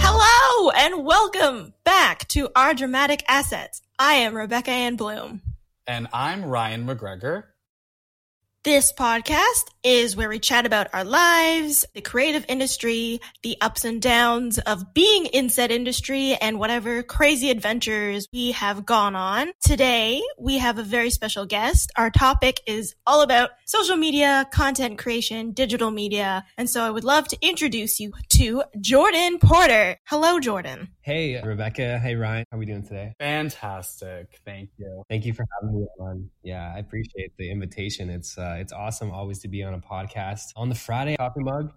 Hello and welcome back to our dramatic assets. I am Rebecca Ann Bloom. And I'm Ryan McGregor. This podcast is where we chat about our lives, the creative industry, the ups and downs of being in said industry, and whatever crazy adventures we have gone on. Today, we have a very special guest. Our topic is all about social media, content creation, digital media. And so I would love to introduce you to Jordan Porter. Hello, Jordan. Hey, Rebecca. Hey, Ryan. How are we doing today? Fantastic. Thank you. Thank you for having me on. Yeah, I appreciate the invitation. It's uh, it's awesome always to be on a podcast on the Friday coffee mug.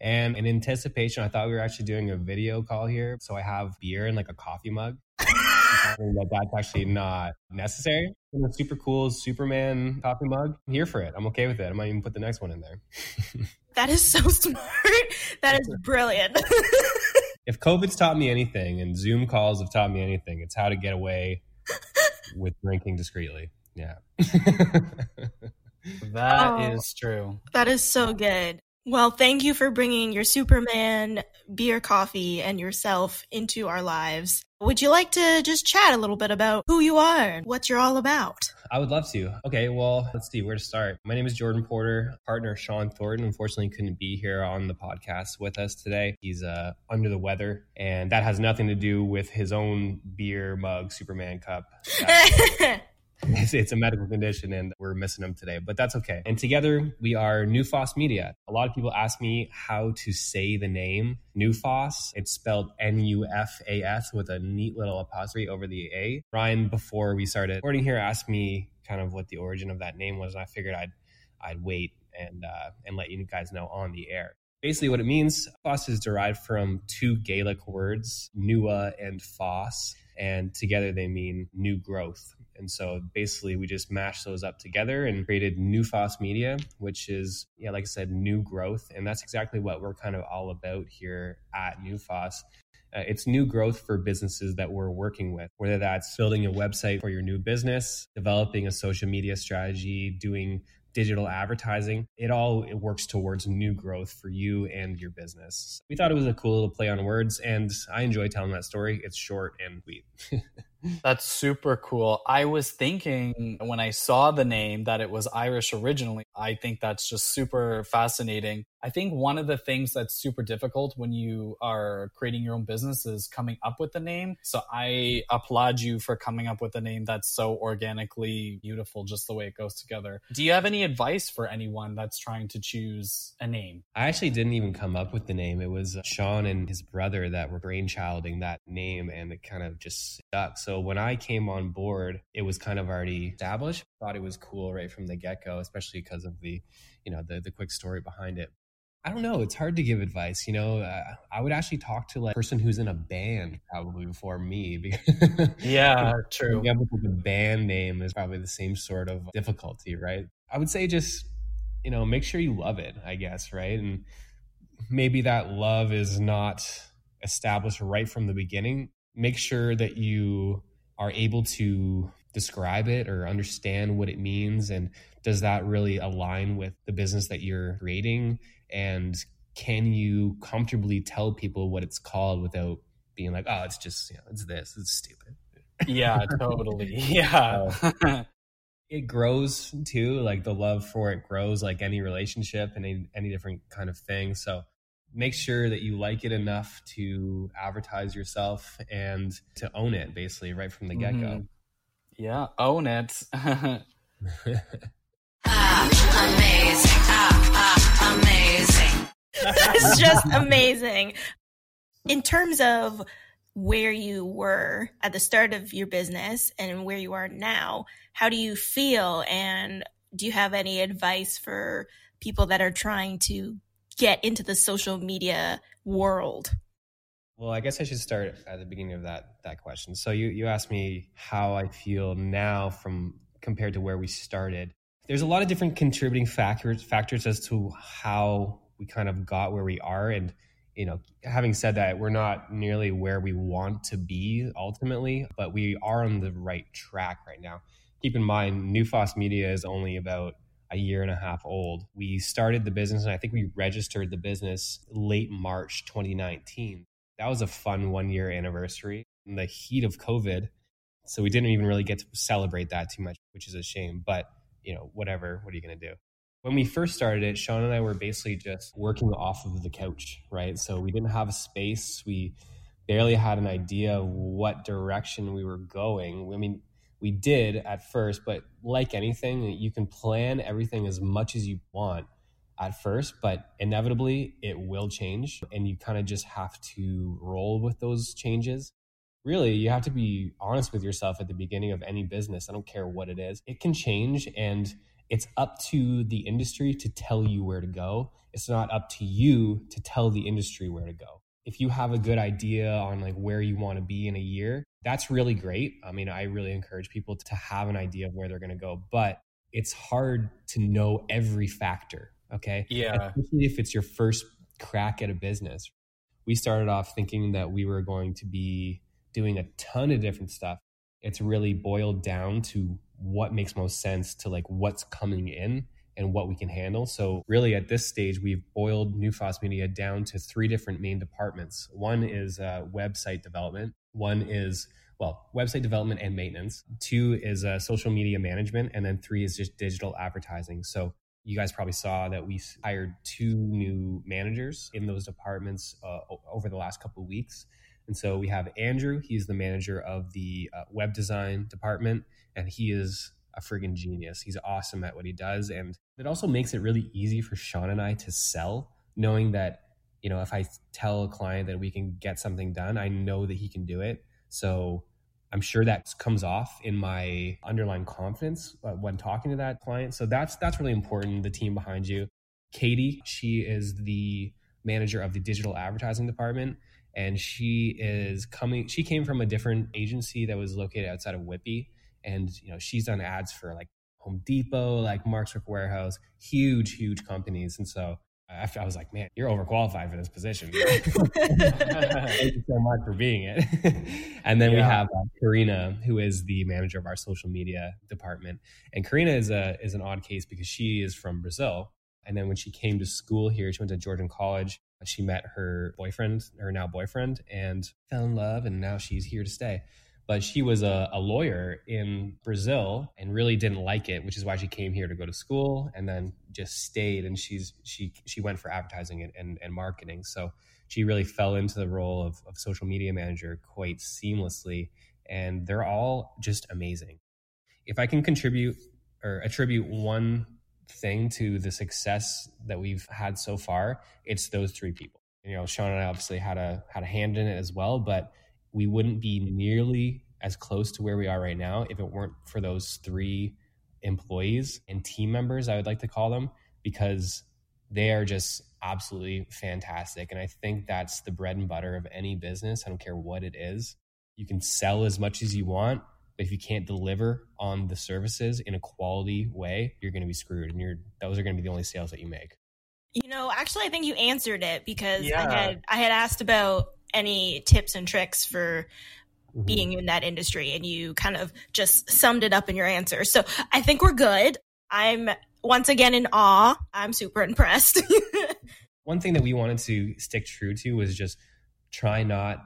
And in anticipation, I thought we were actually doing a video call here. So I have beer in like a coffee mug. that that's actually not necessary. Super cool Superman coffee mug, I'm here for it. I'm okay with it. I might even put the next one in there. that is so smart. That is brilliant. if COVID's taught me anything and Zoom calls have taught me anything, it's how to get away with drinking discreetly. Yeah. That oh, is true. That is so good. Well, thank you for bringing your Superman, beer, coffee, and yourself into our lives. Would you like to just chat a little bit about who you are and what you're all about? I would love to. Okay, well, let's see where to start. My name is Jordan Porter. Partner Sean Thornton unfortunately couldn't be here on the podcast with us today. He's uh, under the weather, and that has nothing to do with his own beer mug, Superman cup. It's, it's, a medical condition and we're missing him today, but that's okay. And together we are Nufas Media. A lot of people ask me how to say the name Nufas. It's spelled N U F A S with a neat little apostrophe over the A. Ryan, before we started recording here, asked me kind of what the origin of that name was, and I figured I'd I'd wait and uh, and let you guys know on the air. Basically, what it means, Foss is derived from two Gaelic words, Nua and Foss, and together they mean new growth. And so basically, we just mashed those up together and created Nufas Media, which is, yeah, like I said, new growth. And that's exactly what we're kind of all about here at Nufas. Uh, it's new growth for businesses that we're working with, whether that's building a website for your new business, developing a social media strategy, doing digital advertising. It all it works towards new growth for you and your business. We thought it was a cool little play on words, and I enjoy telling that story. It's short and sweet. That's super cool. I was thinking when I saw the name that it was Irish originally. I think that's just super fascinating. I think one of the things that's super difficult when you are creating your own business is coming up with the name. So I applaud you for coming up with a name that's so organically beautiful, just the way it goes together. Do you have any advice for anyone that's trying to choose a name? I actually didn't even come up with the name. It was uh, Sean and his brother that were brainchilding that name, and it kind of just stuck. So when I came on board, it was kind of already established. Thought it was cool right from the get go, especially because of the, you know, the the quick story behind it. I don't know. It's hard to give advice. You know, uh, I would actually talk to like a person who's in a band probably before me. yeah, true. Yeah, the band name is probably the same sort of difficulty, right? I would say just, you know, make sure you love it, I guess, right? And maybe that love is not established right from the beginning. Make sure that you are able to describe it or understand what it means and does that really align with the business that you're creating and can you comfortably tell people what it's called without being like oh it's just you know it's this it's stupid. Yeah totally. Yeah. It grows too like the love for it grows like any relationship and any, any different kind of thing. So make sure that you like it enough to advertise yourself and to own it basically right from the get-go. Mm-hmm. yeah own it amazing ah, ah, amazing it's just amazing in terms of where you were at the start of your business and where you are now how do you feel and do you have any advice for people that are trying to get into the social media world? Well, I guess I should start at the beginning of that that question. So you you asked me how I feel now from compared to where we started. There's a lot of different contributing factors factors as to how we kind of got where we are and you know, having said that, we're not nearly where we want to be ultimately, but we are on the right track right now. Keep in mind, Nufas Media is only about a year and a half old. We started the business, and I think we registered the business late March 2019. That was a fun one year anniversary in the heat of COVID. So we didn't even really get to celebrate that too much, which is a shame. But, you know, whatever, what are you going to do? When we first started it, Sean and I were basically just working off of the couch, right? So we didn't have a space. We barely had an idea of what direction we were going. I mean, we did at first, but like anything, you can plan everything as much as you want at first, but inevitably it will change. And you kind of just have to roll with those changes. Really, you have to be honest with yourself at the beginning of any business. I don't care what it is, it can change. And it's up to the industry to tell you where to go. It's not up to you to tell the industry where to go if you have a good idea on like where you want to be in a year, that's really great. I mean, I really encourage people to have an idea of where they're going to go, but it's hard to know every factor. Okay. Yeah. Especially if it's your first crack at a business. We started off thinking that we were going to be doing a ton of different stuff. It's really boiled down to what makes most sense to like what's coming in and what we can handle. So, really, at this stage, we've boiled Nufas Media down to three different main departments. One is uh, website development, one is well, website development and maintenance. Two is uh, social media management, and then three is just digital advertising. So you guys probably saw that we hired two new managers in those departments uh, over the last couple of weeks. And so we have Andrew. He's the manager of the uh, web design department, and he is a friggin' genius. He's awesome at what he does. And it also makes it really easy for Sean and I to sell, knowing that, you know, if I tell a client that we can get something done, I know that he can do it. So I'm sure that comes off in my underlying confidence uh, when talking to that client. So that's that's really important. The team behind you, Katie, she is the manager of the digital advertising department, and she is coming. She came from a different agency that was located outside of Whitby, and you know she's done ads for like Home Depot, like Mark's Work Wearhouse, huge, huge companies. And so I, I was like, man, you're overqualified for this position. Thank you so much for being it. and then yeah. we have uh, Karina, who is the manager of our social media department. And Karina is a is an odd case because she is from Brazil. And then when she came to school here, she went to Georgian College. She met her boyfriend, her now boyfriend, and fell in love. And now she's here to stay but she was a, a, lawyer in Brazil and really didn't like it, which is why she came here to go to school and then just stayed. And she's she she went for advertising and, and, and marketing. So she really fell into the role of, of social media manager quite seamlessly. And they're all just amazing. If I can contribute or attribute one thing to the success that we've had so far, it's those three people. You know, Sean and I obviously had a had a hand in it as well, but we wouldn't be nearly as close to where we are right now if it weren't for those three employees and team members, I would like to call them, because they are just absolutely fantastic. And I think that's the bread and butter of any business. I don't care what it is. You can sell as much as you want, if you can't deliver on the services in a quality way, you're going to be screwed. And you're those are going to be the only sales that you make. You know, actually, I think you answered it because yeah. I had I had asked about any tips and tricks for mm-hmm. being in that industry and you kind of just summed it up in your answer. So I think we're good. I'm once again in awe. I'm super impressed. One thing that we wanted to stick true to was just try not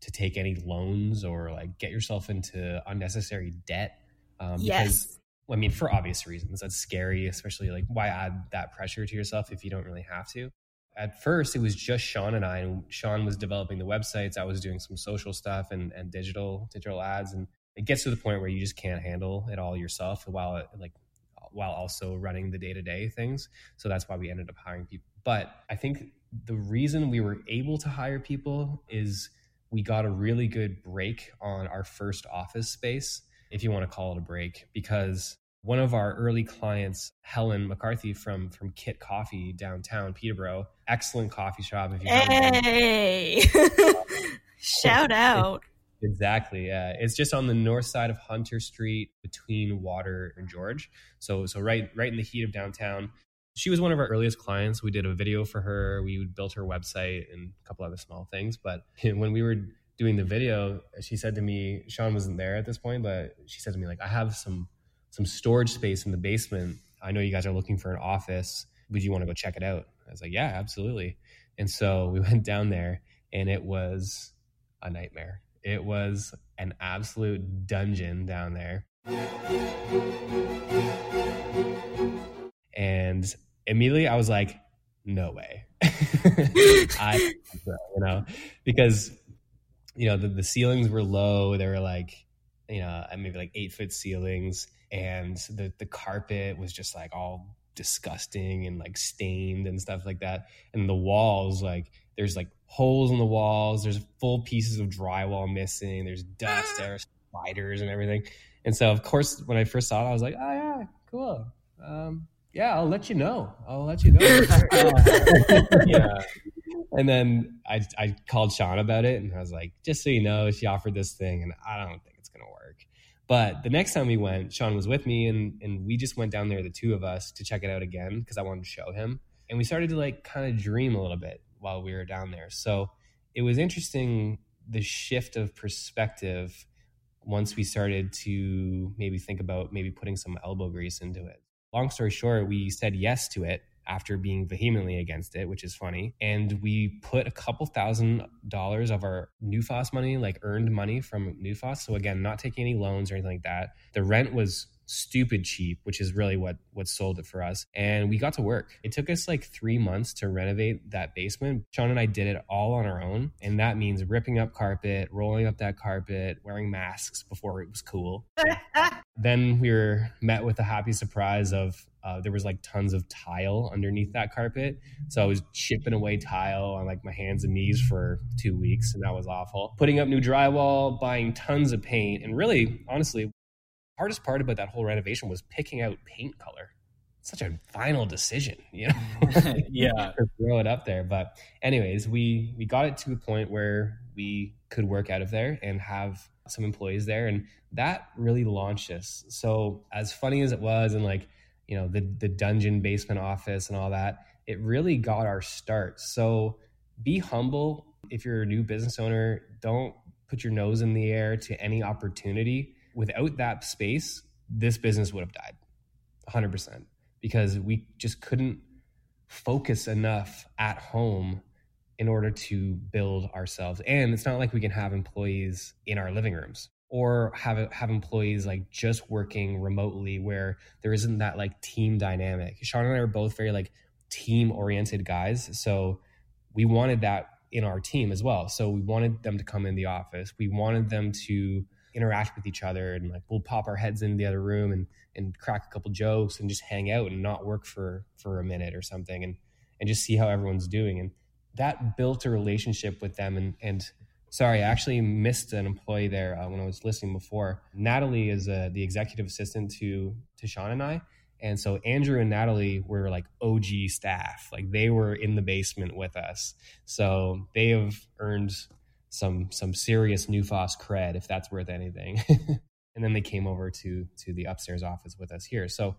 to take any loans or like get yourself into unnecessary debt. Um, yes. Because, I mean, for obvious reasons, that's scary, especially like why add that pressure to yourself if you don't really have to at first it was just Sean and I, and Sean was developing the websites. I was doing some social stuff and, and digital digital ads, and it gets to the point where you just can't handle it all yourself while like while also running the day to day things. So that's why we ended up hiring people. But I think the reason we were able to hire people is we got a really good break on our first office space, if you want to call it a break, because one of our early clients, Helen McCarthy from from Kit Coffee downtown Peterborough, excellent coffee shop. If you hey, shout out! Exactly. Yeah, it's just on the north side of Hunter Street between Water and George. So so right right in the heat of downtown. She was one of our earliest clients. We did a video for her. We built her website and a couple other small things. But when we were doing the video, she said to me, Sean wasn't there at this point, but she said to me like, I have some some storage space in the basement I know you guys are looking for an office. Would you want to go check it out? I was like, yeah, absolutely. And so we went down there and it was a nightmare. It was an absolute dungeon down there. And immediately I was like, no way. I, you know, because, you know, the, the ceilings were low. They were like, you know, maybe like eight foot ceilings. And the, the carpet was just like all disgusting and like stained and stuff like that. And the walls, like, there's like holes in the walls. There's full pieces of drywall missing. There's dust, there's spiders and everything. And so, of course, when I first saw it, I was like, oh, yeah, cool. Um, yeah, I'll let you know. I'll let you know. yeah. And then I, I called Sean about it and I was like, just so you know, she offered this thing and I don't think it's going to work. But the next time we went, Sean was with me and, and we just went down there, the two of us, to check it out again because I wanted to show him. And we started to like kind of dream a little bit while we were down there. So it was interesting the shift of perspective once we started to maybe think about maybe putting some elbow grease into it. Long story short, we said yes to it after being vehemently against it, which is funny. And we put a couple thousand dollars of our NUFAS money, like earned money from NUFAS. So again, not taking any loans or anything like that. The rent was stupid cheap, which is really what what sold it for us. And we got to work. It took us like three months to renovate that basement. Sean and I did it all on our own, and that means ripping up carpet, rolling up that carpet, wearing masks before it was cool. then we were met with a happy surprise of uh, there was like tons of tile underneath that carpet. So I was chipping away tile on like my hands and knees for two weeks, and that was awful. Putting up new drywall, buying tons of paint, and really, honestly, hardest part about that whole renovation was picking out paint color. Such a final decision, you know. yeah, throw it up there. But anyways, we we got it to a point where we could work out of there and have some employees there, and that really launched us. So as funny as it was, and like you know the the dungeon basement office and all that, it really got our start. So be humble if you're a new business owner. Don't put your nose in the air to any opportunity without that space, this business would have died 100% because we just couldn't focus enough at home in order to build ourselves. And it's not like we can have employees in our living rooms or have have employees like just working remotely where there isn't that like team dynamic. Sean and I are both very like team oriented guys, so we wanted that in our team as well. So we wanted them to come in the office. We wanted them to interact with each other and like we'll pop our heads into the other room and and crack a couple jokes and just hang out and not work for for a minute or something and and just see how everyone's doing and that built a relationship with them and and sorry i actually missed an employee there uh, when i was listening before natalie is uh, the executive assistant to to sean and i and so andrew and natalie were like og staff like they were in the basement with us so they have earned some some serious NUFAS cred if that's worth anything. and then they came over to to the upstairs office with us here. So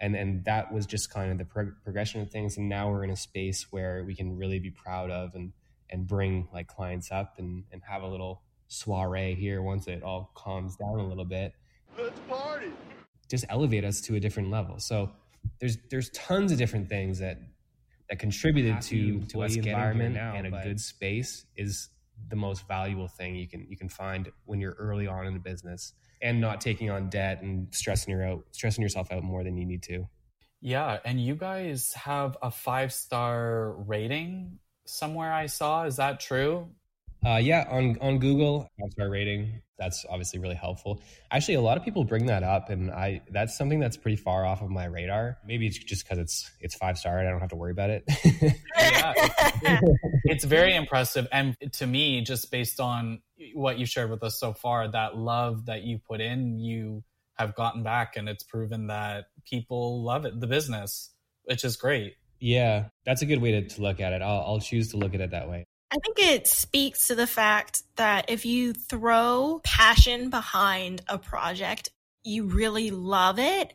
and and that was just kind of the pro- progression of things. And now we're in a space where we can really be proud of and and bring like clients up and and have a little soiree here once it all calms down a little bit. Let's party. Just elevate us to a different level. So there's there's tons of different things that that contributed to to us environment now, and a good space is the most valuable thing you can you can find when you're early on in the business and not taking on debt and stressing your out stressing yourself out more than you need to. Yeah, and you guys have a five star rating somewhere I saw. Is that true? Uh, yeah, on on Google, five star rating. That's obviously really helpful. Actually, a lot of people bring that up, and I that's something that's pretty far off of my radar. Maybe it's just because it's it's five star and I don't have to worry about it. yeah, it's, it's very impressive, and to me, just based on what you shared with us so far, that love that you put in, you have gotten back, and it's proven that people love it, the business, which is great. Yeah, that's a good way to, to look at it. I'll, I'll choose to look at it that way. I think it speaks to the fact that if you throw passion behind a project, you really love it,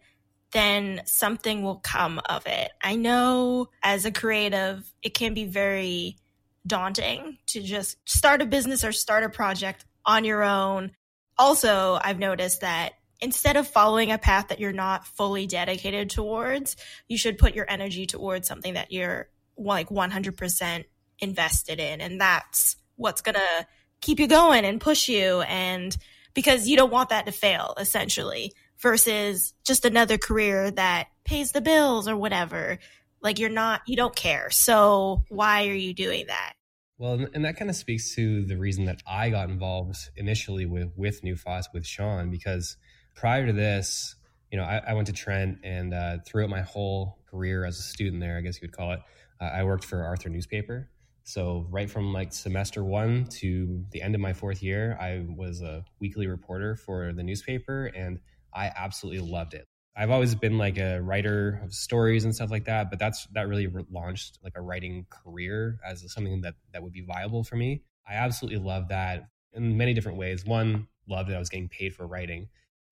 then something will come of it. I know as a creative, it can be very daunting to just start a business or start a project on your own. Also, I've noticed that instead of following a path that you're not fully dedicated towards, you should put your energy towards something that you're like 100% invested in. And that's what's going to keep you going and push you. And because you don't want that to fail, essentially, versus just another career that pays the bills or whatever. Like you're not, you don't care. So why are you doing that? Well, and that kind of speaks to the reason that I got involved initially with with Nufas with Sean because prior to this, you know, I, I went to Trent and uh, throughout my whole career as a student there, I guess you would call it, uh, I worked for Arthur Newspaper. So right from like semester one to the end of my fourth year, I was a weekly reporter for the newspaper, and I absolutely loved it. I've always been like a writer of stories and stuff like that, but that's that really launched like a writing career as something that that would be viable for me. I absolutely loved that in many different ways. One, loved that I was getting paid for writing.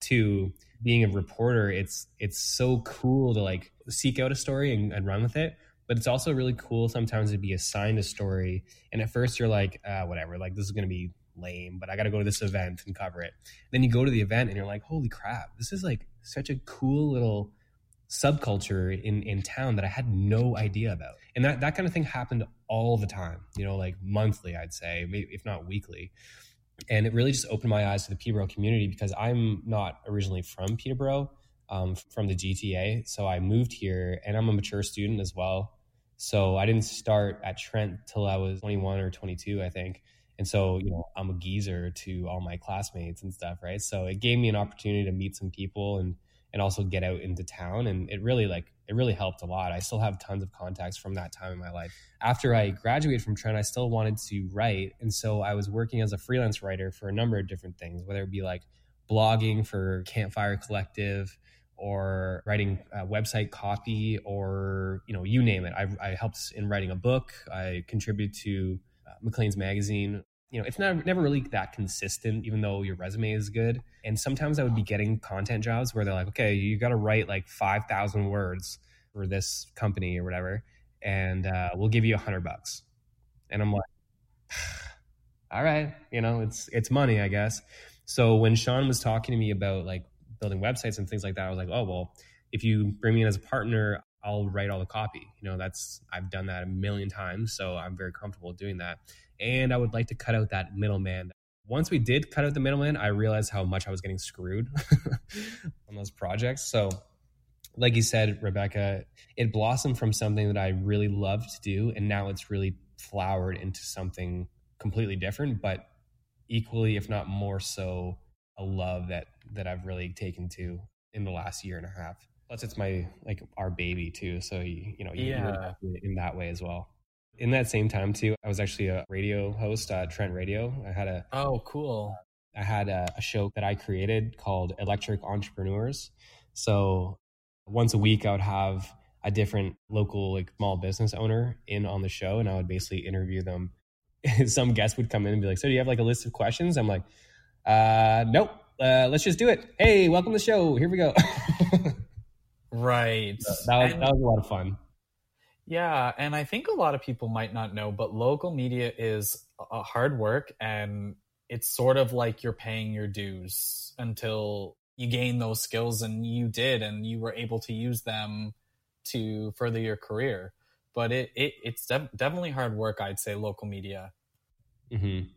Two, being a reporter, it's it's so cool to like seek out a story and, and run with it. But it's also really cool sometimes to be assigned a story, and at first you're like, uh, whatever, like this is to be lame, but I got to go to this event and cover it. Then you go to the event and you're like, holy crap, this is like such a cool little subculture in in town that I had no idea about. And that that kind of thing happened all the time, you know, like monthly, I'd say, if not weekly. And it really just opened my eyes to the Peterborough community because I'm not originally from Peterborough, um, from the GTA. So I moved here and I'm a mature student as well. So I didn't start at Trent till I was 21 or 22, I think. And so, you know, I'm a geezer to all my classmates and stuff, right? So it gave me an opportunity to meet some people and and also get out into town and it really like it really helped a lot. I still have tons of contacts from that time in my life. After I graduated from Trent, I still wanted to write, and so I was working as a freelance writer for a number of different things, whether it be like blogging for Campfire Collective or writing website copy or you know you name it. I, I helped in writing a book. I contributed to uh, Maclean's magazine. You know, it's not never really that consistent, even though your resume is good. And sometimes I would be getting content jobs where they're like, okay, you got to write like five thousand words for this company or whatever, and uh, we'll give you a hundred bucks. And I'm like, all right, you know, it's it's money, I guess. So when Sean was talking to me about like building websites and things like that, I was like, oh well, if you bring me in as a partner, I'll write all the copy. You know, that's I've done that a million times, so I'm very comfortable doing that. And I would like to cut out that middleman. Once we did cut out the middleman, I realized how much I was getting screwed on those projects. So, like you said, Rebecca, it blossomed from something that I really loved to do, and now it's really flowered into something completely different, but equally, if not more so, a love that that I've really taken to in the last year and a half. Plus, it's my like our baby too. So you, you know, you, yeah. in that way as well. In that same time too, I was actually a radio host at Trent Radio. I had a oh cool. I had a, a show that I created called Electric Entrepreneurs. So once a week, I would have a different local like small business owner in on the show, and I would basically interview them. Some guests would come in and be like, "So do you have like a list of questions?" I'm like, uh, "Nope." Uh, let's just do it. Hey, welcome to the show. Here we go. Right. That was, and, that was a lot of fun. Yeah. And I think a lot of people might not know, but local media is a hard work and it's sort of like you're paying your dues until you gain those skills and you did and you were able to use them to further your career. But it, it it's def- definitely hard work, I'd say, local media. Mm-hmm.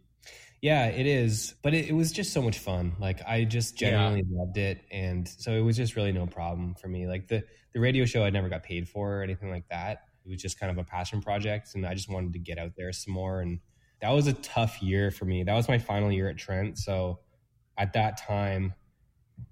Yeah, it is, but it, it, was just so much fun. Like I just genuinely yeah. loved it, and so it was just really no problem for me. Like the the radio show, I never got paid for or anything like that. It was just kind of a passion project, and I just wanted to get out there some more. And that was a tough year for me. That was my final year at Trent, so at that time,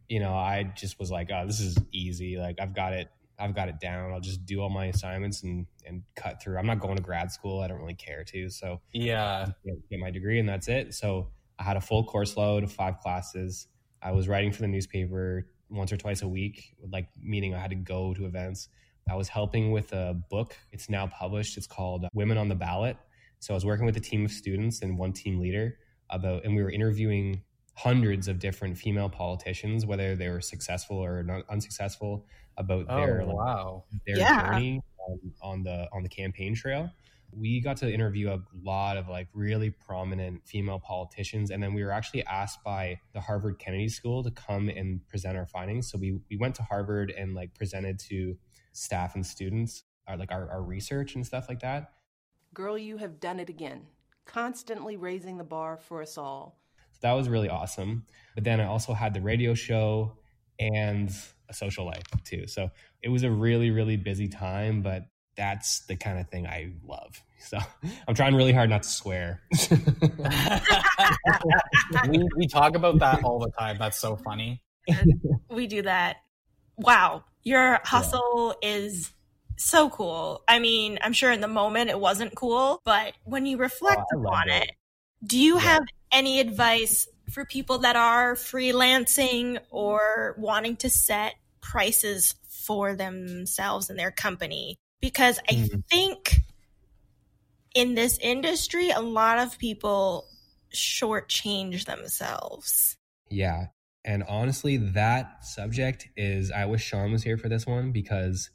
you know, I just was like, "Oh, this is easy. Like I've got it I've got it down. I'll just do all my assignments and and cut through. I'm not going to grad school. I don't really care to. So yeah, get, my degree and that's it. So I had a full course load of five classes. I was writing for the newspaper once or twice a week, like meaning I had to go to events. I was helping with a book. It's now published. It's called Women on the Ballot. So I was working with a team of students and one team leader about, and we were interviewing hundreds of different female politicians, whether they were successful or not unsuccessful, about oh, their wow. their yeah. journey on, on the on the campaign trail. We got to interview a lot of like really prominent female politicians, and then we were actually asked by the Harvard Kennedy School to come and present our findings. So we we went to Harvard and like presented to staff and students our, like our, our research and stuff like that. Girl, you have done it again, constantly raising the bar for us all. So that was really awesome. But then I also had the radio show and a social life too. So it was a really, really busy time, but that's the kind of thing I love. So I'm trying really hard not to swear. we, we talk about that all the time. That's so funny. we do that. Wow. Your hustle yeah. is so cool. I mean, I'm sure in the moment it wasn't cool, but when you reflect oh, upon it, it, do you yeah. have any advice for people that are freelancing or wanting to set prices for themselves and their company? Because I mm. think in this industry, a lot of people shortchange themselves. Yeah. And honestly, that subject is, I wish Sean was here for this one because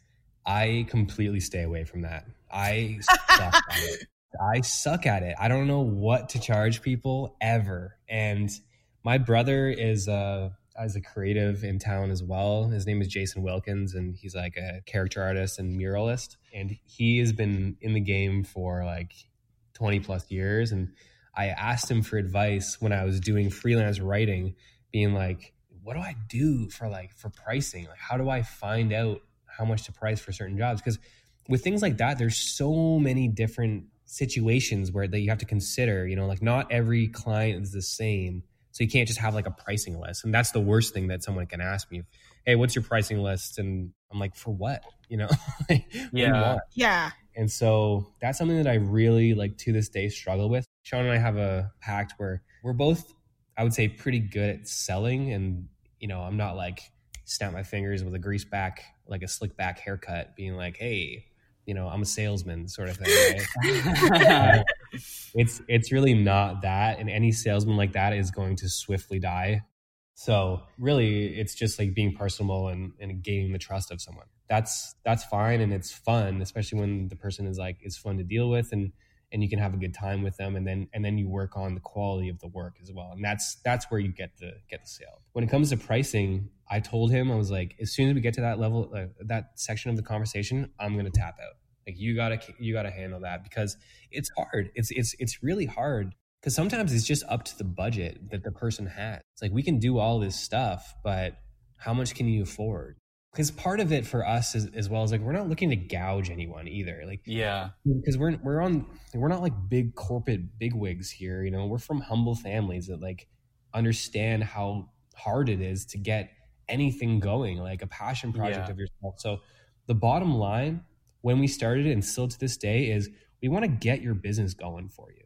I completely stay away from that. I suck at it. I suck at it. I don't know what to charge people ever. And my brother is uh, a as a creative in town as well. His name is Jason Wilkins, and he's like a character artist and muralist. And he has been in the game for like 20 plus years. And I asked him for advice when I was doing freelance writing, being like, what do I do for like for pricing? Like, how do I find out how much to price for certain jobs because with things like that there's so many different situations where that you have to consider you know like not every client is the same so you can't just have like a pricing list and that's the worst thing that someone can ask me hey what's your pricing list? And i'm like for what? You know? Yeah. yeah. And so that's something that i really like to this day struggle with. Sean and i have a pact where we're both i would say pretty good at selling and you know i'm not like snap my fingers with a grease back, like a slick back haircut, being like, "Hey, you know, I'm a salesman," sort of thing. Right? it's it's really not that, and any salesman like that is going to swiftly die. So really, it's just like being personable and, and gaining the trust of someone. That's that's fine and it's fun, especially when the person is like is fun to deal with and and you can have a good time with them and then and then you work on the quality of the work as well and that's that's where you get the get the sale when it comes to pricing i told him i was like as soon as we get to that level that section of the conversation i'm going to tap out. Like you gotta you gotta handle that because it's hard. It's it's it's really hard because sometimes it's just up to the budget that the person has. It's like we can do all this stuff but how much can you afford? Because part of it for us is, as well is like we're not looking to gouge anyone either. Like yeah. because we're we're on we're not like big corporate bigwigs here you know? We're from humble families that like understand how hard it is to get anything going like a passion project yeah. of yourself so the bottom line when we started and still to this day is we want to get your business going for you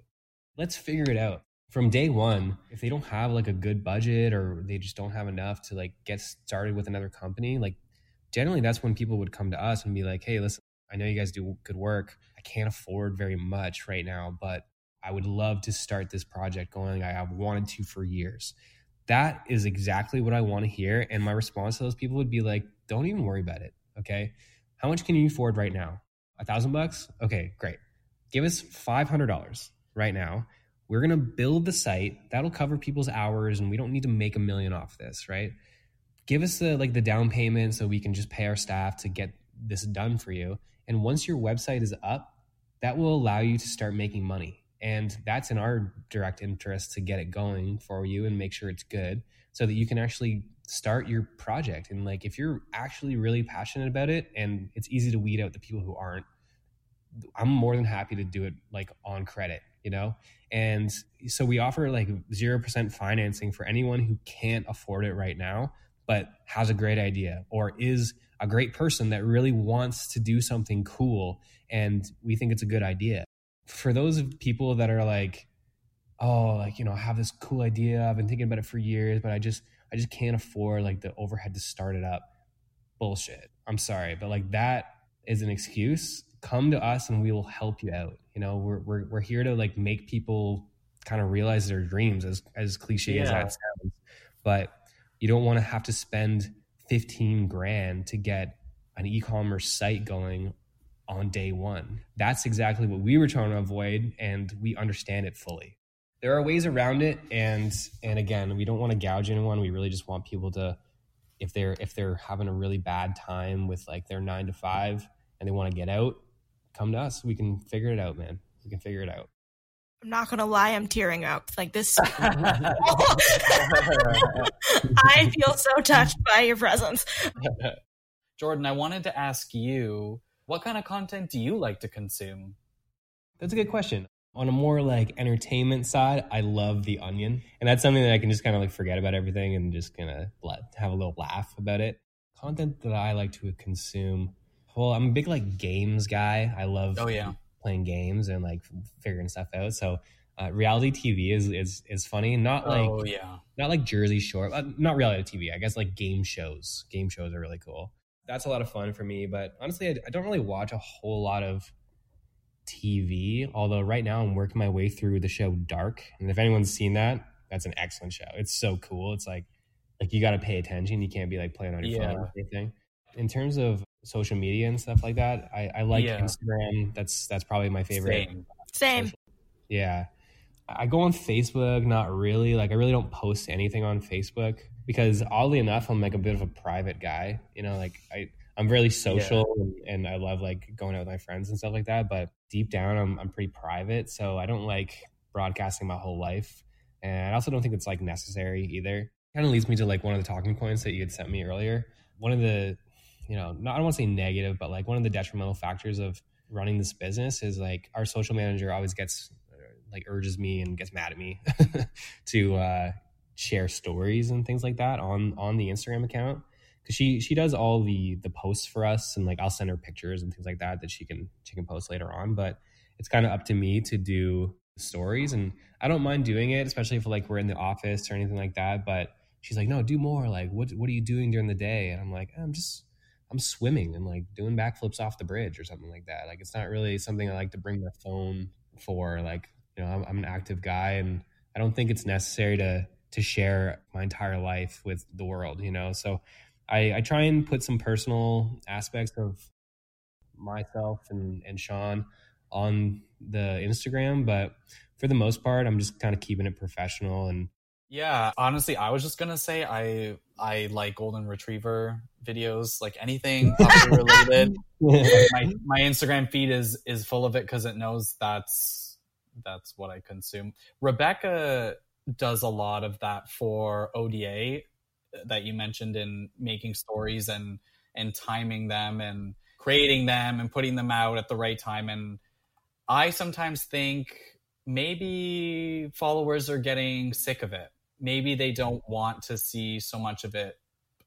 let's figure it out from day one if they don't have like a good budget or they just don't have enough to like get started with another company like generally that's when people would come to us and be like, hey, listen, I know you guys do good work. I can't afford very much right now, but I would love to start this project going. I have wanted to for years. That is exactly what I want to hear. And my response to those people would be like, don't even worry about it. Okay. How much can you afford right now? A thousand bucks? Okay, great. Give us $500 right now. We're going to build the site. That'll cover people's hours and we don't need to make a million off this, right? give us the like the down payment so we can just pay our staff to get this done for you and once your website is up that will allow you to start making money and that's in our direct interest to get it going for you and make sure it's good so that you can actually start your project. And like if you're actually really passionate about it and it's easy to weed out the people who aren't i'm more than happy to do it like on credit you know? And so we offer like 0% financing for anyone who can't afford it right now but has a great idea or is a great person that really wants to do something cool. And we think it's a good idea. For those people that are like, oh, like, you know, I have this cool idea. I've been thinking about it for years, but I just I just can't afford like the overhead to start it up. Bullshit. I'm sorry, but like that is an excuse. Come to us and we will help you out. You know, we're we're we're here to like make people kind of realize their dreams as as cliche yeah. as that sounds. But you don't want to have to spend 15 grand to get an e-commerce site going on day one. That's exactly what we were trying to avoid, and we understand it fully. There are ways around it, and and again, we don't want to gouge anyone. We really just want people to, if they're if they're having a really bad time with like their nine to five and they want to get out, come to us. We can figure it out, man. We can figure it out. I'm not gonna lie, I'm tearing up. Like this, I feel so touched by your presence. Jordan, I wanted to ask you, what kind of content do you like to consume? That's a good question. On a more like entertainment side, I love The Onion, and that's something that I can just kind of like forget about everything and just kind of have a little laugh about it. Content that I like to consume. Well, I'm a big like games guy. I love oh yeah playing games and like figuring stuff out. So uh, reality TV is is is funny. Not like oh yeah, not like Jersey Shore. Uh, not reality TV. I guess like game shows. Game shows are really cool. That's a lot of fun for me. But honestly, I, I don't really watch a whole lot of TV. Although right now I'm working my way through the show Dark, and if anyone's seen that, that's an excellent show. It's so cool. It's like like you got to pay attention. You can't be like playing on your yeah. phone or anything. In terms of social media and stuff like that. I, I like yeah. Instagram. That's that's probably my favorite. Same. Same. Yeah. I go on Facebook, not really. Like I really don't post anything on Facebook because oddly enough, I'm like a bit of a private guy. You know, like I I'm really social yeah. and, and, I love like going out with my friends and stuff like that. But deep down, I'm I'm pretty private, so I don't like broadcasting my whole life, and I also don't think it's like necessary either. Kind of leads me to like one of the talking points that you had sent me earlier. One of the you know, not, I don't want to say negative, but like one of the detrimental factors of running this business is like our social manager always gets like urges me and gets mad at me to uh, share stories and things like that on on the Instagram account because she she does all the the posts for us and like I'll send her pictures and things like that that she can she can post later on. But it's kind of up to me to do stories and I don't mind doing it, especially if like we're in the office or anything like that. But she's like, no, do more. Like, what what are you doing during the day? And I'm like, I'm just I'm swimming and like doing backflips off the bridge or something like that. Like it's not really something I like to bring my phone for. Like you know, I'm, I'm an active guy, and I don't think it's necessary to to share my entire life with the world. You know, so I, I try and put some personal aspects of myself and and Sean on the Instagram, but for the most part, I'm just kind of keeping it professional and yeah, honestly, I was just gonna say I I like golden retriever videos, like anything puppy related. my my Instagram feed is is full of it because it knows that's that's what I consume. Rebecca does a lot of that for ODA uh, that you mentioned in making stories and and timing them and creating them and putting them out at the right time. And I sometimes think maybe followers are getting sick of it maybe they don't want to see so much of it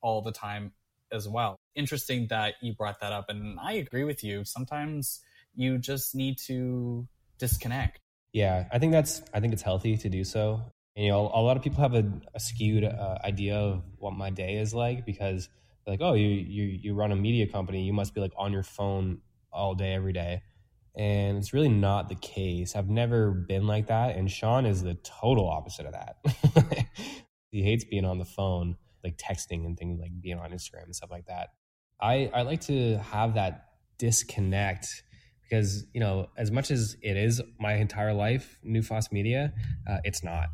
all the time as well. Interesting that you brought that up. And I agree with you. Sometimes you just need to disconnect. Yeah, I think that's, I think it's healthy to do so. You know, a lot of people have a, a skewed uh, idea of what my day is like because they're like, oh, you, you, you run a media company, you must be like on your phone all day, every day. And it's really not the case. I've never been like that. And Sean is the total opposite of that. he hates being on the phone, like texting and things like being on Instagram and stuff like that. I, I like to have that disconnect because, you know, as much as it is my entire life, Nufas Media, uh, it's not.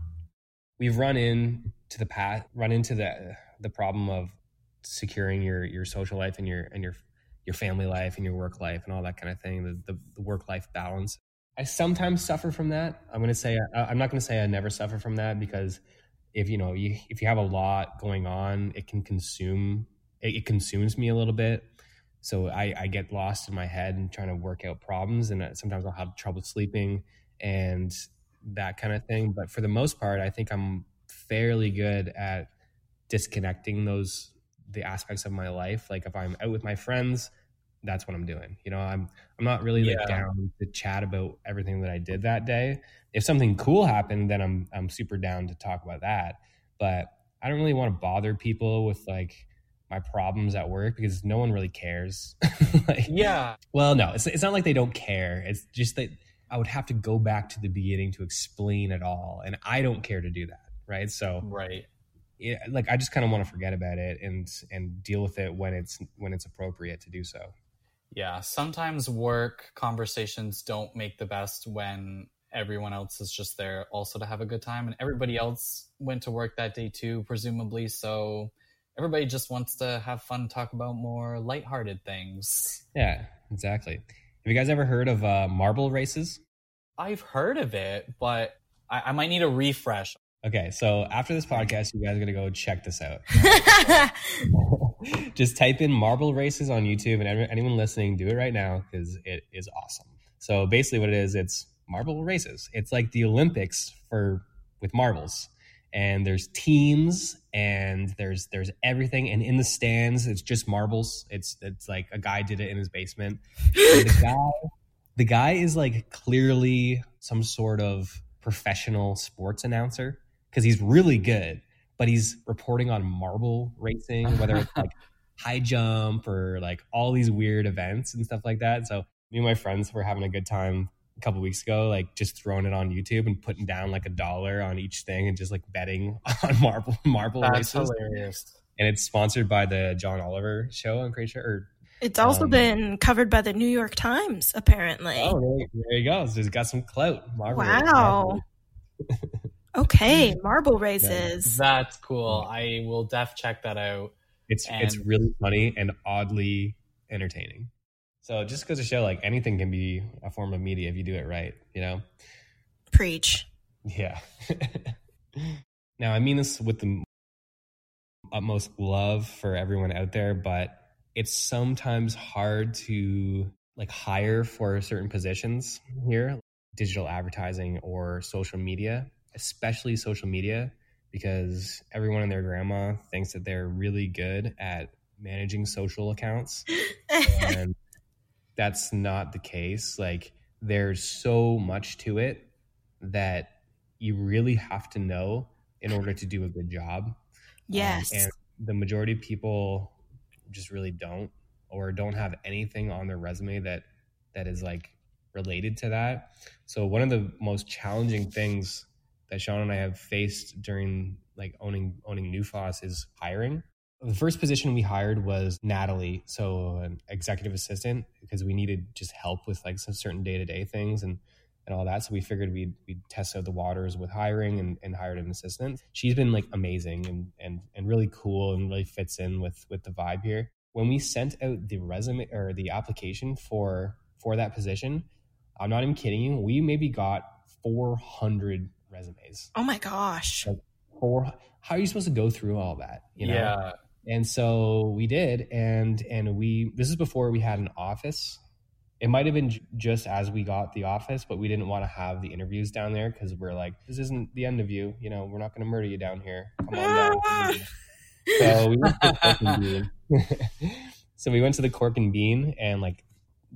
We've run into the path, run into the the problem of securing your your social life and your and your your family life and your work life and all that kind of thing, the, the, the work life balance. I sometimes suffer from that. I'm going to say, I, am not going to say I never suffer from that because if, you know, you, if you have a lot going on, it can consume, it, it consumes me a little bit. So I, I get lost in my head and trying to work out problems. And uh, sometimes I'll have trouble sleeping and that kind of thing. But for the most part, I think I'm fairly good at disconnecting those the aspects of my life. Like if I'm out with my friends, that's what I'm doing. You know, I'm I'm not really yeah. like down to chat about everything that I did that day. If something cool happened, then I'm I'm super down to talk about that. But I don't really want to bother people with like my problems at work because no one really cares. like, yeah. Well, no, it's it's not like they don't care. It's just that I would have to go back to the beginning to explain it all, and I don't care to do that. Right. So right it, like I just kind of want to forget about it and and deal with it when it's when it's appropriate to do so. Yeah, sometimes work conversations don't make the best when everyone else is just there also to have a good time and everybody else went to work that day too presumably so everybody just wants to have fun talk about more lighthearted things Yeah, exactly. Have you guys ever heard of uh, marble races? I've heard of it but i, I might need a refresh Okay, so after this podcast, you guys are gonna go check this out. Just type in marble races on YouTube, and anyone listening, do it right now because it is awesome. So basically, what it is, it's marble races. It's like the Olympics for with marbles, and there's teams, and there's there's everything, and in the stands, it's just marbles. It's it's like a guy did it in his basement. The guy, the guy is like clearly some sort of professional sports announcer because he's really good, but he's reporting on marble racing, whether it's like high jump or like all these weird events and stuff like that. So me and my friends were having a good time a couple weeks ago, like just throwing it on YouTube and putting down like a dollar on each thing and just like betting on marble marble that's races. hilarious And it's sponsored by the John Oliver show, I'm pretty sure. Or, it's also Um, been covered by the New York Times, apparently. oh, there, there you go. So it's got some clout. Marble, Wow. marble. Okay, marble races. that's cool i will def check that out It's it's really funny and oddly entertaining. So it just goes to show like anything can be a form of media if you do it right, you know? Preach. Yeah. now I mean this with the utmost love for everyone out there, but it's sometimes hard to like hire for certain positions here, digital advertising or social media, especially social media, because everyone and their grandma thinks that they're really good at managing social accounts. And that's not the case. Like there's so much to it that you really have to know in order to do a good job. Um, yes. and the majority of people just really don't or don't have anything on their resume that that is like related to that. So one of the most challenging things that sean and i have faced during like owning owning Nufas is hiring. The first position we hired was natalie so an executive assistant because we needed just help with like some certain day-to-day things and and all that. So we figured we'd we'd test out the waters with hiring and, and hired an assistant. She's been like amazing and and and really cool and really fits in with with the vibe here. When we sent out the resume or the application for for that position, I'm not even kidding you, we maybe got 400 resumes. oh my gosh. Four how are you supposed to go through all that? You know? yeah And so we did, and and we this is before we had an office. It might have been j- just as we got the office, but we didn't want to have the interviews down there because we're like, this isn't the end of you. You know, we're not going to murder you down here. Come on down. so we went to the Cork and Bean. so we went to the Cork and Bean and like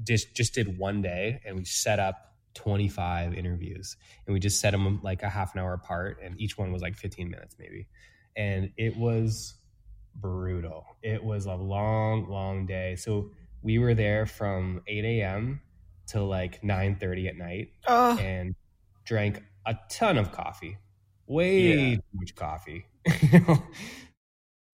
just just did one day, and we set up 25 interviews, and we just set them like a half an hour apart, and each one was like 15 minutes maybe, and it was brutal. It was a long, long day. So we were there from 8 a.m. till like 9:30 at night Oh, and drank a ton of coffee. Way Yeah. too much coffee. that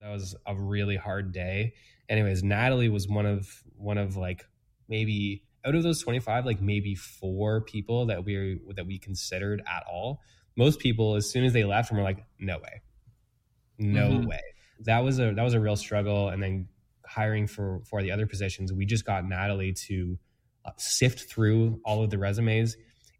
was a really hard day. Anyways, Natalie was one of one of like maybe out of those 25 like maybe four people that we that we considered at all. Most people as soon as they left and were like no way. No Mhm. way. That was a that was a real struggle and then hiring for for the other positions, we just got Natalie to uh, sift through all of the resumes,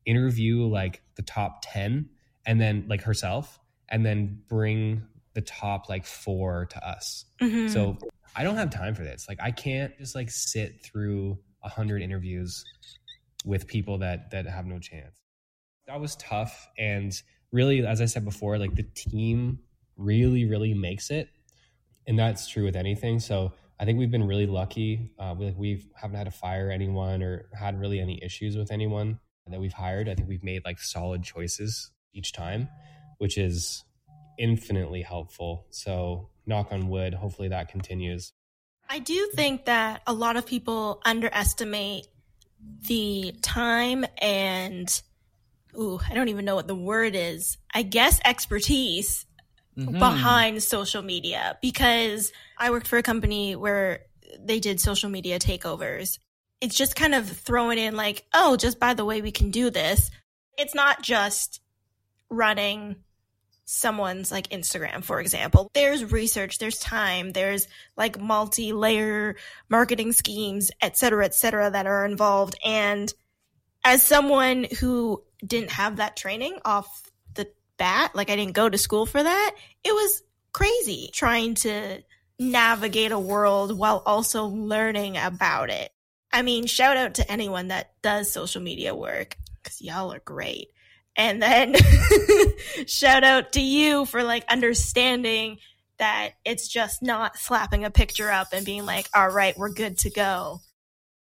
interview like the top 10 and then like herself and then bring the top like 4 to us. mhm. So I don't have time for this. Like I can't just like sit through a hundred interviews with people that that have no chance. That was tough, and really, as I said before, like the team really, really makes it, and that's true with anything. So I think we've been really lucky. Uh, we, we haven't had to fire anyone or had really any issues with anyone that we've hired. I think we've made like solid choices each time, which is infinitely helpful. So knock on wood, hopefully that continues. I do think that a lot of people underestimate the time and ooh, I don't even know what the word is. I guess expertise Mhm. behind social media because I worked for a company where they did social media takeovers. it's just kind of throwing in like, oh, just by the way, we can do this. It's not just running someone's like Instagram, for example. There's research, there's time, there's like multi-layer marketing schemes, et cetera, et cetera, that are involved. And as someone who didn't have that training off the bat, like I didn't go to school for that, it was crazy trying to navigate a world while also learning about it. I mean, shout out to anyone that does social media work because y'all are great. And then shout out to you for like understanding that it's just not slapping a picture up and being like, all right, we're good to go.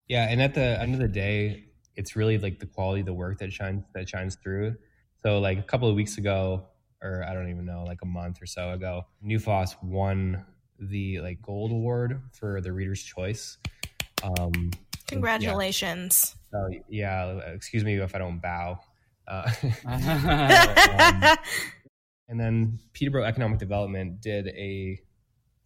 Yeah. And at the end of the day, it's really like the quality of the work that shines that shines through. So like a couple of weeks ago, or I don't even know, like a month or so ago, Nufas won the like gold award for the Reader's Choice. Um, Congratulations. Yeah. So yeah, excuse me if I don't bow. Uh, um, and then Peterborough Economic Development did a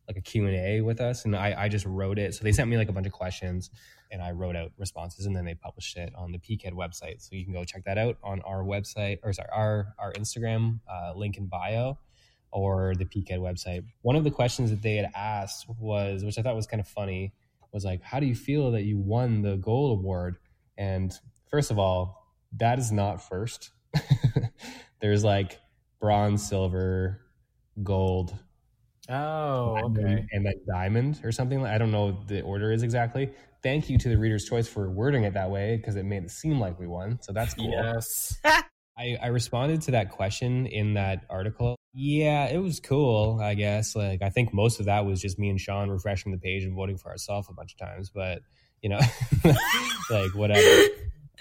like a Q&A with us and I, I just wrote it. So they sent me like a bunch of questions and I wrote out responses and then they published it on the PKED website. So you can go check that out on our website or sorry, our, our Instagram uh, link in bio or the PKED website. One of the questions that they had asked was, which I thought was kind of funny, was like, how do you feel that you won the gold award? And first of all, that is not first. There's like bronze, silver, gold. Oh, okay. And then diamond or something. I don't know the order is exactly. Thank you to the Reader's Choice for wording it that way because it made it seem like we won. So that's cool. Yes. I, I responded to that question in that article. Yeah, it was cool, I guess. Like, I think most of that was just me and Sean refreshing the page and voting for ourselves a bunch of times. But, you know, like, whatever.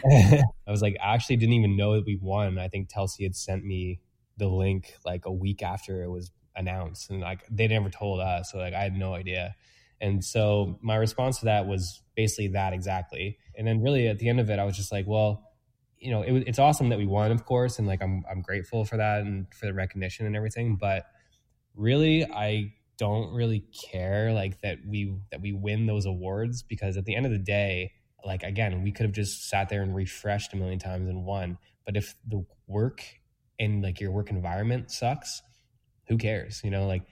I was like, I actually didn't even know that we won. I think Telsey had sent me the link like a week after it was announced, and like they never told us, so like I had no idea. And so my response to that was basically that exactly. And then really at the end of it, I was just like, well, you know, it, it's awesome that we won, of course, and like I'm I'm grateful for that and for the recognition and everything. But really, I don't really care like that we that we win those awards because at the end of the day like again, we could have just sat there and refreshed a million times and won. But if the work and like your work environment sucks, who cares? You know, like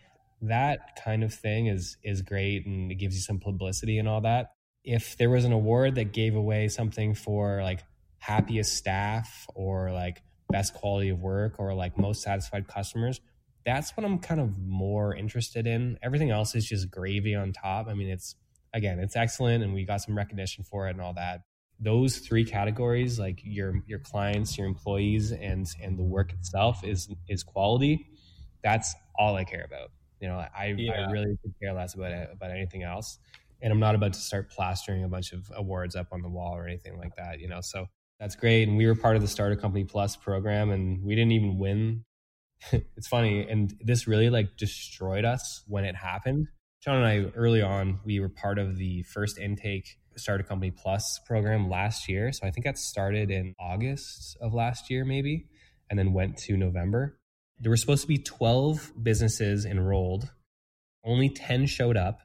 that kind of thing is is great and it gives you some publicity and all that. If there was an award that gave away something for like happiest staff or like best quality of work or like most satisfied customers, that's what I'm kind of more interested in. Everything else is just gravy on top. I mean, it's again, it's excellent and we got some recognition for it and all that. Those three categories, like your your clients, your employees, and and the work itself is is quality. That's all I care about. You know, I, yeah. I really care less about it, about anything else. And I'm not about to start plastering a bunch of awards up on the wall or anything like that, you know. So that's great. And we were part of the Starter Company Plus program and we didn't even win. it's funny. And this really like destroyed us when it happened Sean and I, early on, we were part of the first intake Starter Company Plus program last year. So I think that started in August of last year, maybe, and then went to November. There were supposed to be 12 businesses enrolled, only 10 showed up,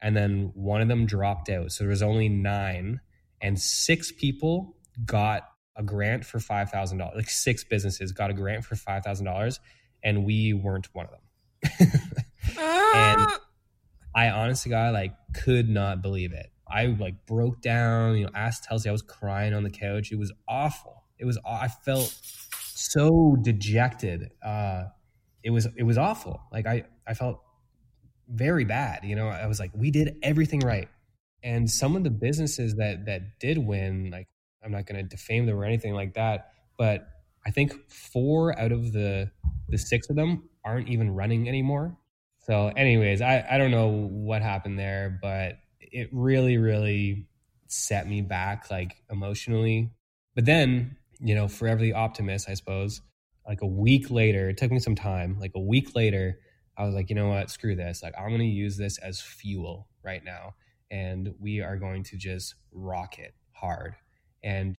and then one of them dropped out. So there was only nine, and six people got a grant for $5,000. Like six businesses got a grant for $5,000, and we weren't one of them. and I honestly, God, like could not believe it. I like broke down, you know, asked Telsey. I was crying on the couch. It was awful. It was. I felt so dejected. Uh, it was. It was awful. Like I, I felt very bad. You know, I was like, we did everything right, and some of the businesses that that did win, like I'm not going to defame them or anything like that, but I think four out of the the six of them aren't even running anymore. So, anyways, I, I don't know what happened there, but it really, really set me back like emotionally. But then, you know, forever the optimist, I suppose, like a week later, it took me some time, like a week later, I was like, you know what, screw this. Like, I'm going to use this as fuel right now. And we are going to just rock it hard and